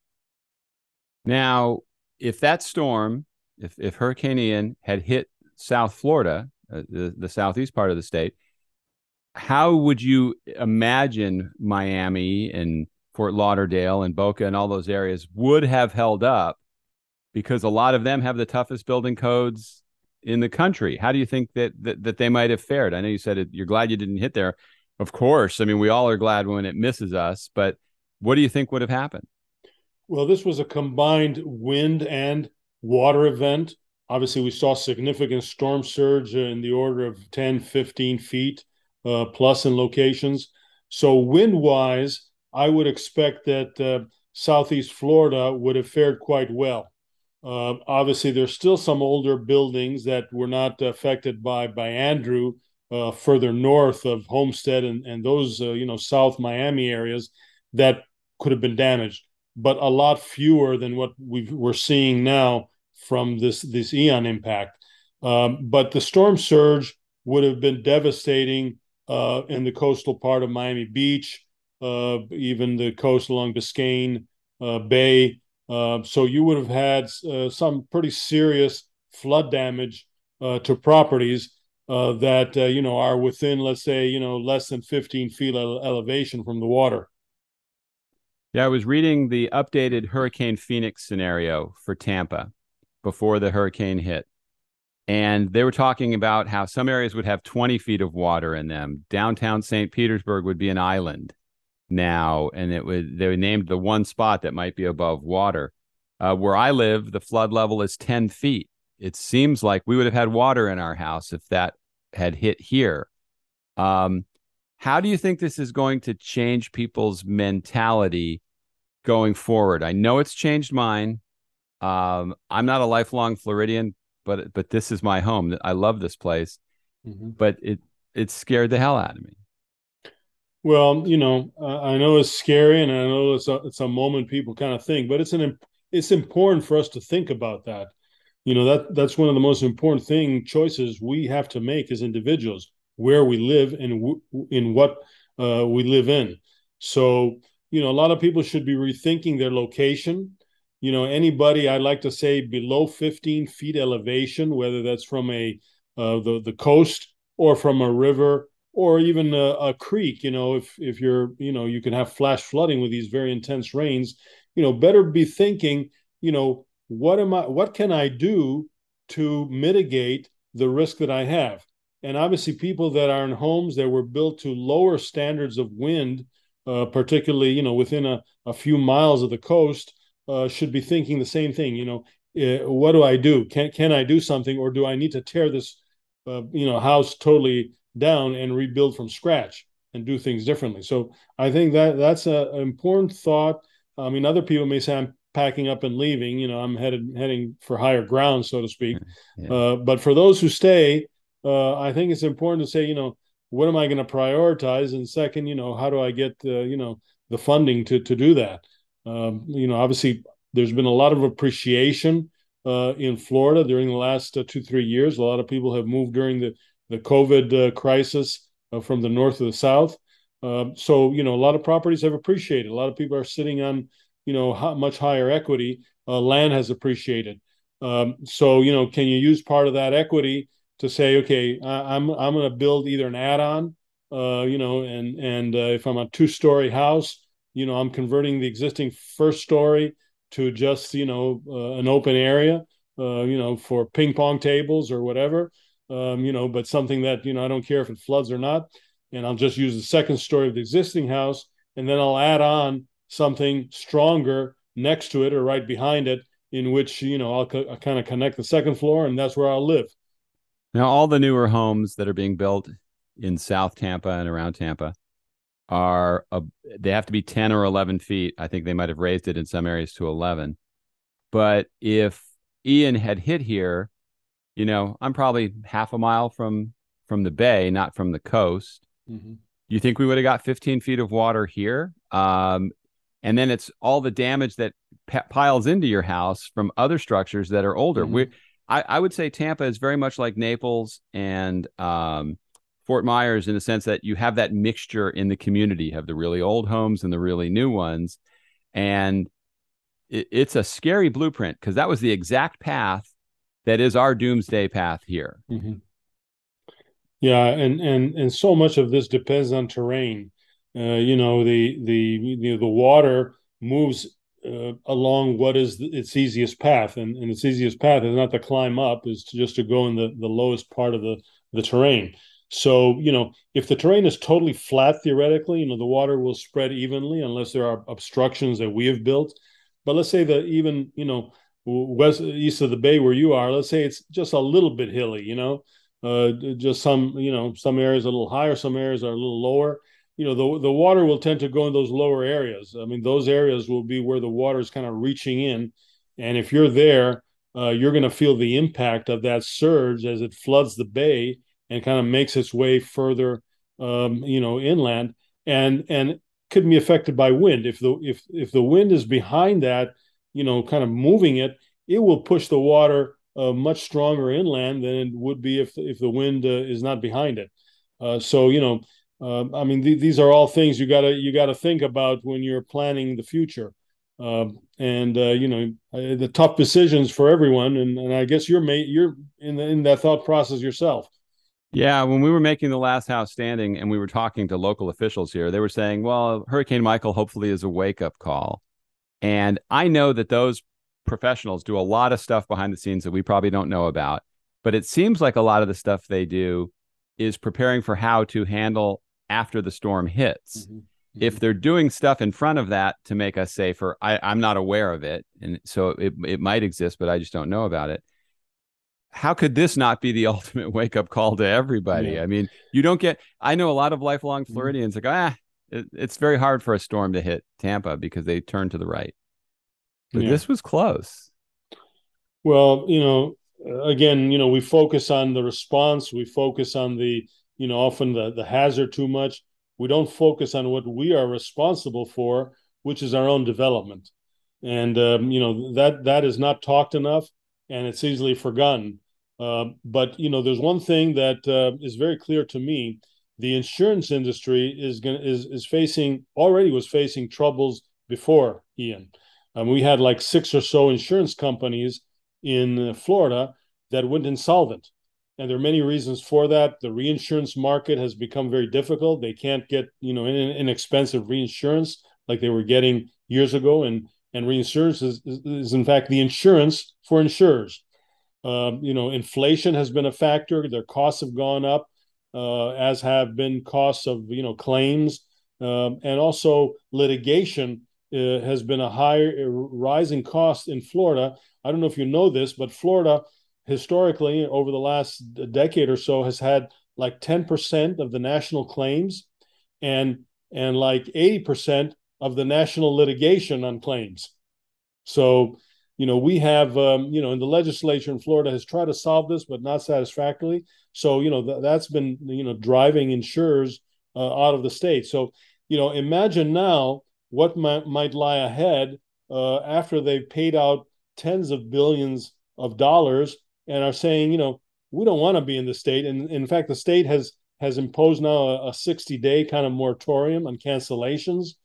Now, if that storm, if if Hurricane Ian had hit South Florida, uh, the the southeast part of the state, how would you imagine Miami and Fort Lauderdale and Boca and all those areas would have held up because a lot of them have the toughest building codes in the country. How do you think that that, that they might have fared? I know you said it, you're glad you didn't hit there. Of course, I mean we all are glad when it misses us, but what do you think would have happened? Well, this was a combined wind and water event. Obviously, we saw significant storm surge in the order of 10, 15 feet uh, plus in locations. So wind wise, I would expect that uh, Southeast Florida would have fared quite well. Uh, obviously, there's still some older buildings that were not affected by by Andrew uh, further north of Homestead and and those uh, you know South Miami areas that could have been damaged, but a lot fewer than what we we're seeing now from this this Ian impact. Um, but the storm surge would have been devastating uh, in the coastal part of Miami Beach, uh, even the coast along Biscayne uh, Bay. Uh, so you would have had uh, some pretty serious flood damage uh, to properties that you know are within, let's say, you know, less than 15 feet elevation from the water. Yeah, I was reading the updated Hurricane Phoenix scenario for Tampa before the hurricane hit. and they were talking about how some areas would have 20 feet of water in them. Downtown St. Petersburg would be an island now, and it would they named the one spot that might be above water. Uh, where I live, the flood level is 10 feet. It seems like we would have had water in our house if that had hit here. Um, how do you think this is going to change people's mentality going forward? I know it's changed mine. Um, I'm not a lifelong Floridian, but but this is my home. I love this place, mm-hmm. but it it scared the hell out of me. Well, you know, I know it's scary, and I know it's a it's a moment people kind of think, but it's an it's important for us to think about that. You know that that's one of the most important thing choices we have to make as individuals, where we live and w- in what uh, we live in. So, you know, a lot of people should be rethinking their location. You know anybody i'd like to say below 15 feet elevation whether that's from a uh, the the coast or from a river or even a, a, creek you know if if you're you know you can have flash flooding with these very intense rains. You know better be thinking you know what am i what can i do to mitigate the risk that i have? And obviously people that are in homes that were built to lower standards of wind uh, particularly you know within a, a few miles of the coast uh, should be thinking the same thing. You know, uh, what do I do? Can can I do something, or do I need to tear this, uh, you know, house totally down and rebuild from scratch and do things differently? So I think that that's a, an important thought. I mean, other people may say I'm packing up and leaving. You know, I'm headed heading for higher ground, so to speak. Yeah. Uh, but for those who stay, uh, I think it's important to say, you know, what am I going to prioritize? And second, you know, how do I get, you know, the funding to to do that? Um, you know, obviously, there's been a lot of appreciation uh, in Florida during the last uh, two three years. A lot of people have moved during the the COVID uh, crisis uh, from the north to the south. Um, so you know, a lot of properties have appreciated. A lot of people are sitting on you know much higher equity. Uh, land has appreciated. Um, so you know, can you use part of that equity to say, okay, I'm, I'm going to build either an add-on, uh, you know, and and if I'm a two-story house you know i'm converting the existing first story to just you know uh, an open area uh, you know for ping pong tables or whatever um, you know but something that you know i don't care if it floods or not and i'll just use the second story of the existing house and then i'll add on something stronger next to it or right behind it in which you know i'll, co- I'll kind of connect the second floor and that's where i'll live now all the newer homes that are being built in south tampa and around tampa are a, they have to be 10 or 11 feet. I think they might have raised it in some areas to 11. But if Ian had hit here, you know, I'm probably half a mile from from the bay, not from the coast. Mm-hmm. You think we would have got 15 feet of water here? Um, and then it's all the damage that p- piles into your house from other structures that are older. Mm-hmm. We, I, I, would say Tampa is very much like Naples and um, Fort Myers in the sense that you have that mixture in the community, you have the really old homes and the really new ones. And it, it's a scary blueprint because that was the exact path that is our doomsday path here. Mm-hmm. Yeah, and and and so much of this depends on terrain. Uh, you know, the the the water moves uh, along what is its easiest path, and, and its easiest path is not to climb up, is to just to go in the the lowest part of the the terrain. So, you know, if the terrain is totally flat, theoretically, you know, the water will spread evenly unless there are obstructions that we have built. But let's say that even, you know, west east of the bay where you are, let's say it's just a little bit hilly, you know, uh, just some, you know, some areas a little higher, some areas are a little lower. You know, the the water will tend to go in those lower areas. I mean, those areas will be where the water is kind of reaching in, and if you're there, uh, you're going to feel the impact of that surge as it floods the bay and kind of makes its way further, um, you know, inland, and and could be affected by wind. If the if if the wind is behind that, you know, kind of moving it, it will push the water uh, much stronger inland than it would be if if the wind uh, is not behind it. Uh, so you know, um, I mean, th- these are all things you gotta you gotta think about when you're planning the future. Um, and uh, you know uh, the tough decisions for everyone, and, and I guess you're made you're in the, in that thought process yourself. Yeah, when we were making the last house standing and we were talking to local officials here, they were saying, well, Hurricane Michael hopefully is a wake up call. And I know that those professionals do a lot of stuff behind the scenes that we probably don't know about. but it seems like a lot of the stuff they do is preparing for how to handle after the storm hits. Mm-hmm. Mm-hmm. If they're doing stuff in front of that to make us safer, I, I'm not aware of it. And so it, it might exist, but I just don't know about it. How could this not be the ultimate wake up call to everybody? Yeah. I mean, you don't get, I know a lot of lifelong mm-hmm. Floridians mm-hmm. like, ah, it, it's very hard for a storm to hit Tampa because they turn to the right. But yeah. this was close. Well, you know, again, you know, we focus on the response, we focus on the, you know, often the, the hazard too much. We don't focus on what we are responsible for, which is our own development. And, um, you know, that that is not talked enough and it's easily forgotten. Uh, but, you know, there's one thing that uh, is very clear to me. The insurance industry is going is, is facing already was facing troubles before Ian. Um, we had like six or so insurance companies in Florida that went insolvent. And there are many reasons for that. The reinsurance market has become very difficult. They can't get, you know, inexpensive reinsurance like they were getting years ago. And and reinsurance is, is, is in fact the insurance for insurers. Uh, you know, inflation has been a factor. Their costs have gone up, uh, as have been costs of you know claims, um, and also litigation uh, has been a higher rising cost in Florida. I don't know if you know this, but Florida historically over the last decade or so has had like 10% of the national claims and and like 80% of the national litigation on claims. So, you know, we have, um, you know, in the legislature in Florida has tried to solve this, but not satisfactorily. So, you know, th- that's been, you know, driving insurers uh, out of the state. So, you know, imagine now what might, might lie ahead uh, after they've paid out tens of billions of dollars and are saying, you know, we don't want to be in the state. And in fact, the state has has imposed now a, a 60 day kind of moratorium on cancellations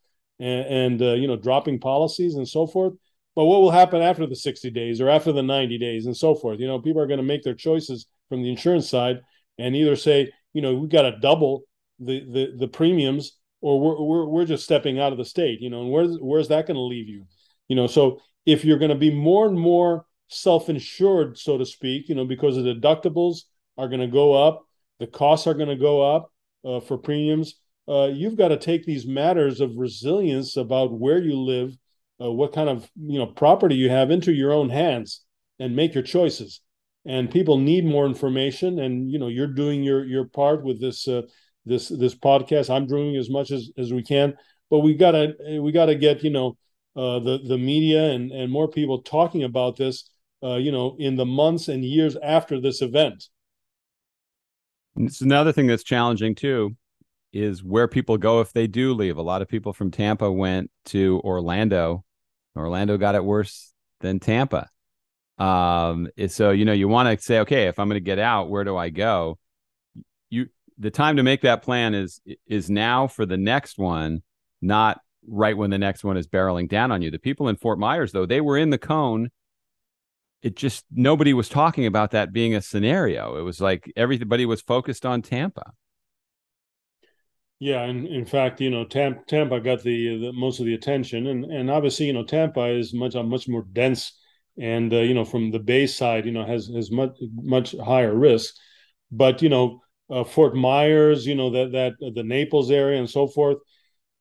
and, and uh, you know dropping policies and so forth. But what will happen after the 60 days or after the 90 days and so forth? You know, people are going to make their choices from the insurance side and either say, you know, we've got to double the, the the premiums or we're, we're we're just stepping out of the state. You know, and where's where's that going to leave you? You know, so if you're going to be more and more self-insured, so to speak, you know, because the deductibles are going to go up, the costs are going to go up uh, for premiums. Uh, you've got to take these matters of resilience about where you live, uh, what kind of you know property you have into your own hands, and make your choices. And people need more information, and you know you're doing your your part with this uh, this this podcast. I'm doing as much as as we can, but we gotta we gotta get you know uh, the the media and and more people talking about this uh, you know, in the months and years after this event. It's another thing that's challenging too is where people go if they do leave. A lot of people from Tampa went to Orlando. Orlando got it worse than Tampa. Um, so you know, you want to say, okay, if I'm going to get out, where do I go? You the time to make that plan is is now for the next one, not right when the next one is barreling down on you. The people in Fort Myers, though, they were in the cone it just nobody was talking about that being a scenario. It was like everybody was focused on Tampa. Yeah, and in fact, you know, Tampa, Tampa got the, the, most of the attention, and and obviously, you know, Tampa is much much more dense, and uh, you know, from the Bay side, you know, has has much much higher risk. But you know, uh, Fort Myers, you know, that that the Naples area and so forth,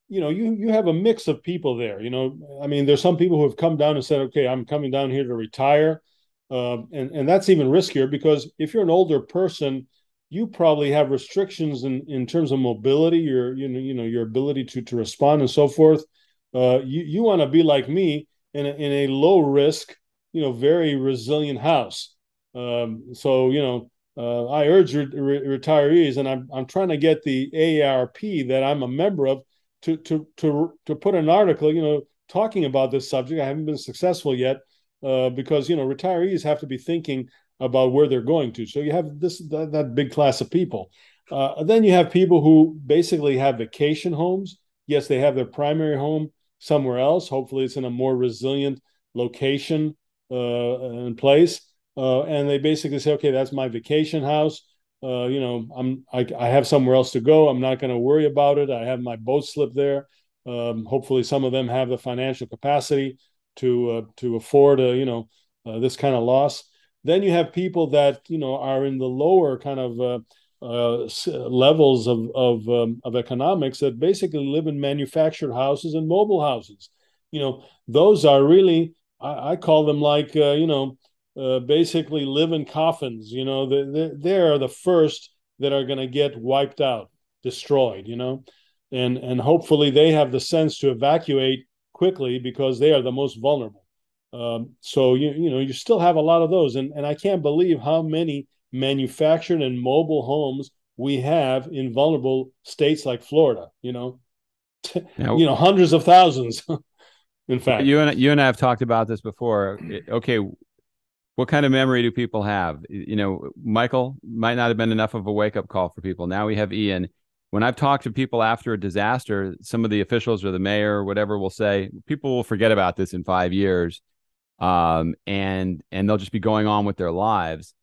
you know, you you have a mix of people there. You know, I mean, there's some people who have come down and said, okay, I'm coming down here to retire um, and and that's even riskier because if you're an older person, you probably have restrictions in, in terms of mobility, your you know you know your ability to to respond and so forth. Uh, you you want to be like me in a, in a low risk, you know, very resilient house. Um, so you know, uh, I urge re- re- retirees, and I'm I'm trying to get the AARP that I'm a member of to to to to put an article, you know, talking about this subject. I haven't been successful yet, uh, because you know retirees have to be thinking about where they're going to. So you have this that, that big class of people. Uh, then you have people who basically have vacation homes. Yes, they have their primary home somewhere else. Hopefully, it's in a more resilient location uh, and place. Uh, and they basically say, okay, that's my vacation house. Uh, you know, I'm I, I, have somewhere else to go. I'm not going to worry about it. I have my boat slip there. Um, hopefully, some of them have the financial capacity to uh, to afford a you know uh, this kind of loss. then you have people that you know are in the lower kind of uh, uh, levels of of um, of economics that basically live in manufactured houses and mobile houses. You know, those are really I, I call them like uh, you know uh, basically live in coffins. You know, they they are the first that are going to get wiped out, destroyed. You know, and and hopefully they have the sense to evacuate quickly because they are the most vulnerable. Um, so you you know you still have a lot of those, and and I can't believe how many manufactured and mobile homes we have in vulnerable states like Florida. You know, now, you know hundreds of thousands. in fact, you and you and I have talked about this before. Okay, what kind of memory do people have? You know, Michael might not have been enough of a wake up call for people. Now we have Ian. When I've talked to people after a disaster, some of the officials or the mayor or whatever will say people will forget about this in five years, um, and and they'll just be going on with their lives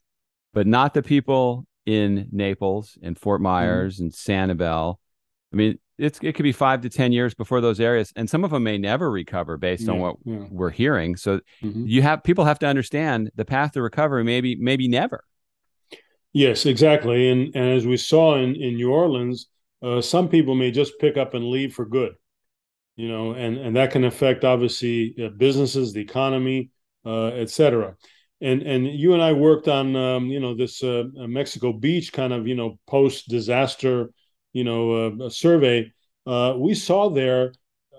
but not the people in Naples and Fort mm-hmm. Myers mm-hmm. and Sanibel. I mean, it's it could be five to ten years before those areas, and some of them may never recover based yeah, on what yeah. we're hearing. So mm-hmm. you have people have to understand the path to recovery, maybe maybe never. Yes, exactly. And and as we saw in in New Orleans, uh, some people may just pick up and leave for good, you know, and and that can affect obviously uh, businesses, the economy, uh, et cetera and and you and I worked on um, you know this uh, Mexico Beach kind of you know post disaster you know uh, survey. Uh, we saw there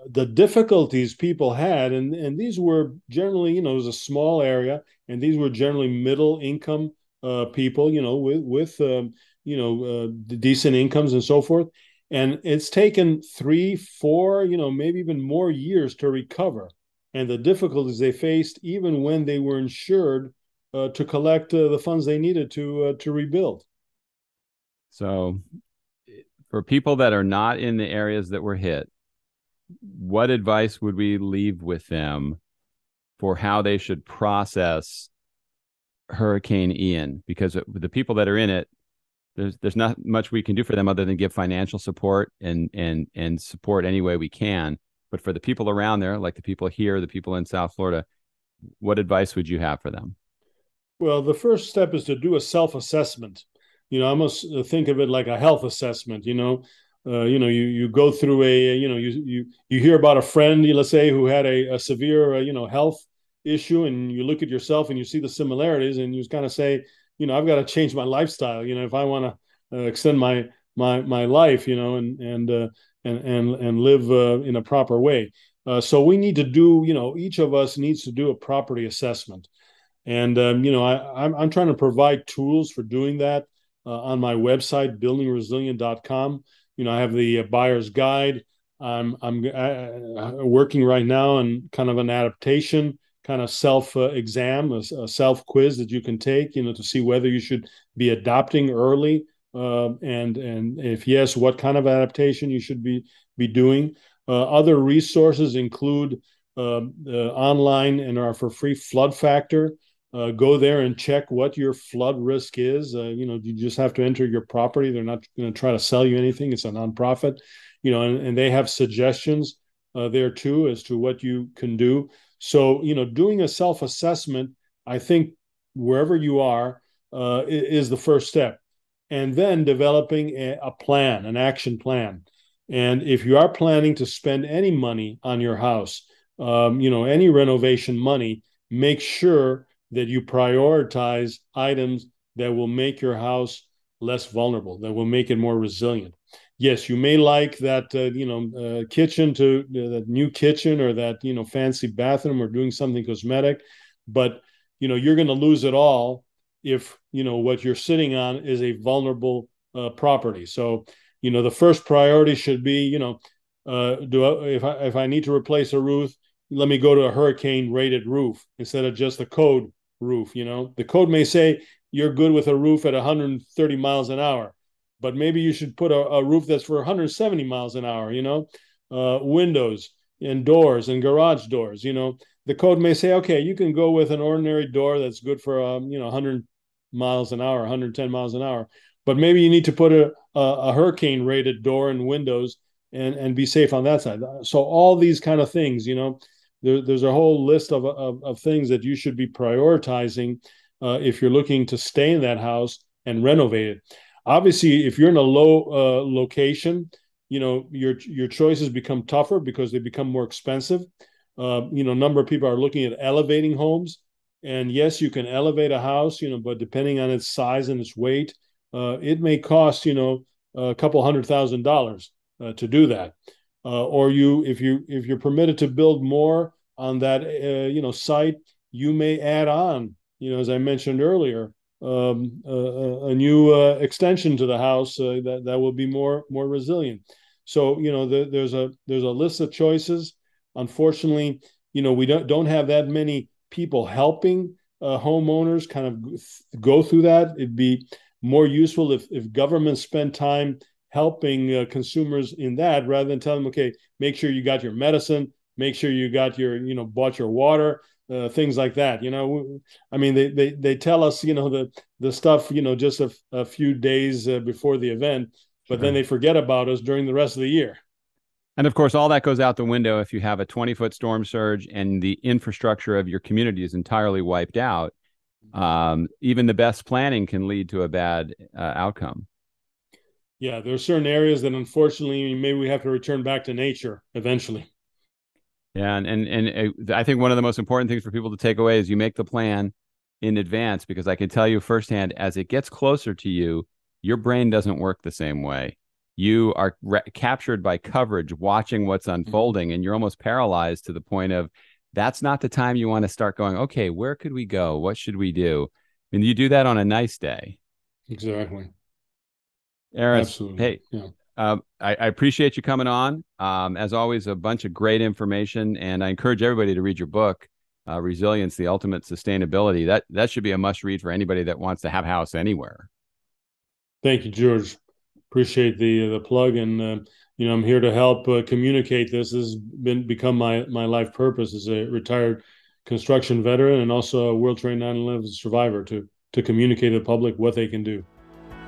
the difficulties people had, and and these were generally you know it was a small area, and these were generally middle income uh, people you know with with um, you know uh, decent incomes and so forth. And it's taken three, four, you know, maybe even more years to recover and the difficulties they faced even when they were insured uh, to collect uh, the funds they needed to uh, to rebuild. So, for people that are not in the areas that were hit, what advice would we leave with them for how they should process Hurricane Ian? Because the people that are in it, there's there's not much we can do for them other than give financial support and and and support any way we can. But for the people around there, like the people here, the people in South Florida, what advice would you have for them? Well, the first step is to do a self assessment. You know, I must think of it like a health assessment. You know, uh, you know, you you go through a you know you you you hear about a friend, let's say, who had a, a severe uh, you know health issue, and you look at yourself and you see the similarities, and you kind of say, you know, I've got to change my lifestyle. You know, if I want to uh, extend my my my life, you know, and and uh, and and and live uh, in a proper way. Uh, so we need to do, you know, each of us needs to do a property assessment, and um, you know, I, I'm I'm trying to provide tools for doing that uh, on my website, buildingresilient.com. You know, I have the uh, buyer's guide. I'm I'm working right now on kind of an adaptation, kind of self uh, exam, a, a self quiz that you can take, you know, to see whether you should be adopting early uh, and and if yes, what kind of adaptation you should be be doing. Uh, other resources include uh, online and are for free flood factor. Uh, go there and check what your flood risk is. Uh, you know, you just have to enter your property. They're not going to try to sell you anything. It's a nonprofit, you know, and, and they have suggestions there too as to what you can do. So, you know, doing a self assessment, I think wherever you are, is the first step and then developing a, a, plan, an action plan. And if you are planning to spend any money on your house, um, you know, any renovation money, make sure that you prioritize items that will make your house less vulnerable, that will make it more resilient. Yes, you may like that, uh, you know, uh, kitchen to uh, that new kitchen or that, you know, fancy bathroom or doing something cosmetic, but you know, you're going to lose it all if you know what you're sitting on is a vulnerable uh, property. So you know the first priority should be you know uh, do I, if I if I need to replace a roof, let me go to a hurricane rated roof instead of just a code roof. You know the code may say you're good with a roof at 130 miles an hour, but maybe you should put a, a roof that's for 170 miles an hour. You know, uh, windows and doors and garage doors. You know, the code may say, okay, you can go with an ordinary door that's good for um, you know 100 miles an hour, 110 miles an hour. But maybe you need to put a, a, a hurricane rated door and windows and, and be safe on that side. So all these kind of things, you know, there, there's a whole list of, of, of things that you should be prioritizing uh, if you're looking to stay in that house and renovate it. Obviously, if you're in a low uh, location, you know your your choices become tougher because they become more expensive. Uh, you know, number of people are looking at elevating homes, and yes, you can elevate a house, you know, but depending on its size and its weight, uh, it may cost you know a couple hundred thousand dollars uh, to do that. Uh, or you, if you if you're permitted to build more on that uh, you know site, you may add on, you know, as I mentioned earlier, um, a, a, new uh, extension to the house uh, that that will be more more resilient. So you know the, there's a there's a list of choices. Unfortunately, you know we don't don't have that many people helping uh, homeowners kind of go through that. It'd be more useful if if governments spend time helping uh, consumers in that rather than telling them, okay, make sure you got your medicine, make sure you got your you know bought your water uh, things like that. You know, I mean, they they they tell us, you know, the the stuff, you know, just a, a few days uh, before the event, but sure. then they forget about us during the rest of the year. And of course, all that goes out the window if you have a 20 foot storm surge and the infrastructure of your community is entirely wiped out. Um, even the best planning can lead to a bad uh, outcome. Yeah, there are certain areas that unfortunately maybe we have to return back to nature eventually. Yeah, and and and uh, I think one of the most important things for people to take away is you make the plan in advance because I can tell you firsthand as it gets closer to you, your brain doesn't work the same way. You are re- captured by coverage, watching what's mm-hmm. unfolding, mm-hmm. and you're almost paralyzed to the point of that's not the time you want to start going. Okay, where could we go? What should we do? And you do that on a nice day. Exactly. Aaron, hey, yeah. Um, I, I, appreciate you coming on. Um, as always, a bunch of great information, and I encourage everybody to read your book, uh, "Resilience: The Ultimate Sustainability." That that should be a must read for anybody that wants to have house anywhere. Thank you, George. Appreciate the the plug, and uh, you know I'm here to help uh, communicate this. This has been become my my life purpose as a retired construction veteran and also a World Trade 9/11 survivor to to communicate to the public what they can do.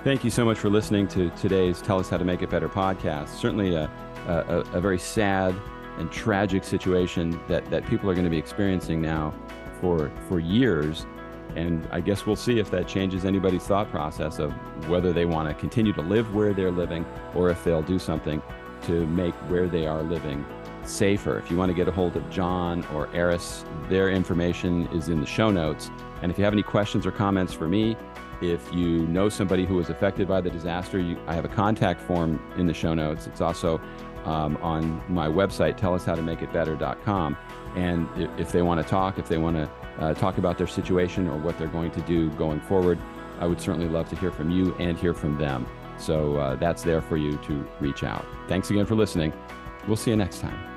Thank you so much for listening to today's Tell Us How to Make It Better podcast. Certainly a, a, a very sad and tragic situation that, that people are going to be experiencing now for, for years. And I guess we'll see if that changes anybody's thought process of whether they want to continue to live where they're living or if they'll do something to make where they are living safer. If you want to get a hold of John or Aris, their information is in the show notes. And if you have any questions or comments for me, if you know somebody who was affected by the disaster, you, I have a contact form in the show notes. It's also um, on my website, tellus.how-to-make-it-better.com. And if, they want to talk, if they want to uh, talk about their situation or what they're going to do going forward, I would certainly love to hear from you and hear from them. So uh, that's there for you to reach out. Thanks again for listening. We'll see you next time.